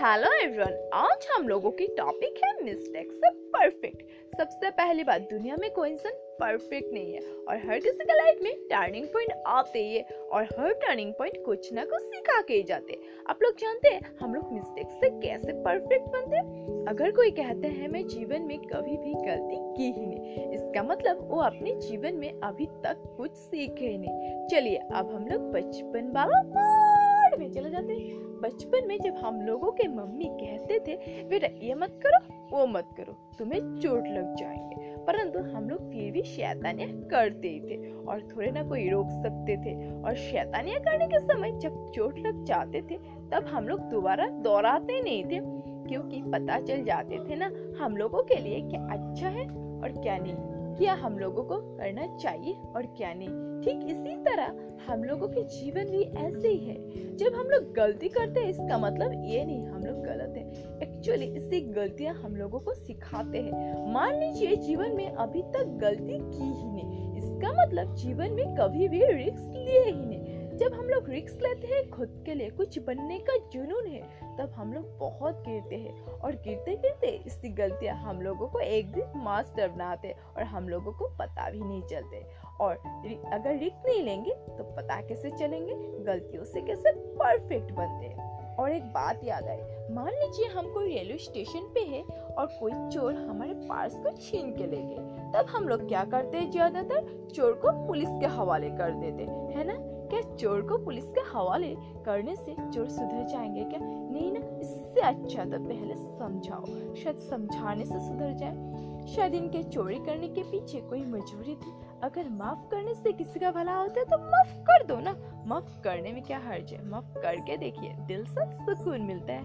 Hello everyone आज हम लोगों की टॉपिक है मिस्टेक से परफेक्ट सबसे पहली बात, दुनिया में कोई इंसान परफेक्ट नहीं है और हर किसी के लाइफ में टर्निंग पॉइंट आते ही है और हर टर्निंग पॉइंट कुछ ना कुछ सिखा के ही जाते आप लोग जानते हैं, हम लोग मिस्टेक से कैसे परफेक्ट बनते हैं? अगर कोई कहते हैं, मैं जीवन में कभी भी गलती की ही नहीं। इसका मतलब वो अपने जीवन में अभी तक कुछ सीखे नहीं। चलिए, अब हम लोग बचपन में चले जाते बचपन में जब हम लोगों के मम्मी कहते थे, बेटा, ये मत करो, वो मत करो, तुम्हें चोट लग जाएँगे। परंतु हम लोग फिर भी शैतानियाँ करते ही थे और थोड़े ना कोई रोक सकते थे। और शैतानियाँ करने के समय जब चोट लग जाते थे, तब हम लोग दोबारा दोहराते नहीं थे, क्योंकि पता चल जाते थे ना हम लोगों के लिए क्या अच्छा है और क्या नहीं। क्या हम लोगों को करना चाहिए और क्या नहीं। ठीक इसी तरह हम लोगों के जीवन भी ऐसे ही है। जब हम लोग गलती करते हैं, इसका मतलब ये नहीं, हम लोग गलत है। एक्चुअली इससे गलतियाँ हम लोगों को सिखाते हैं। मान लीजिए, जीवन में अभी तक गलती की ही नहीं। इसका मतलब जीवन में कभी भी रिस्क लिए ही नहीं। लोग रिक्स लेते हैं, खुद के लिए कुछ बनने का जुनून है। तब हम लोग बहुत गिरते हैं और गिरते गिरते इसकी गलतियाँ हम लोगों को एक दिन मास्टर बनाते और हम लोगों को पता भी नहीं चलते। और अगर रिक्स नहीं लेंगे तो पता कैसे चलेंगे? गलतियों से कैसे परफेक्ट बनते हैं। और एक बात याद आई मान लीजिए हम कोई रेलवे स्टेशन पे है और कोई चोर हमारे पार्स को छीन के ले गए। तब हम लोग क्या करते हैं ज़्यादातर? चोर को पुलिस के हवाले कर देते है ना? क्या चोर को पुलिस के हवाले करने से चोर सुधर जाएँगे? क्या नहीं ना, इससे अच्छा तो पहले समझाओ। शायद समझाने से सुधर जाए। शायद इनके चोरी करने के पीछे कोई मजबूरी थी। अगर माफ़ करने से किसी का भला होता है तो माफ़ कर दो ना। माफ़ करने में क्या हर्ज है? माफ़ करके देखिए, दिल से सुकून मिलता है।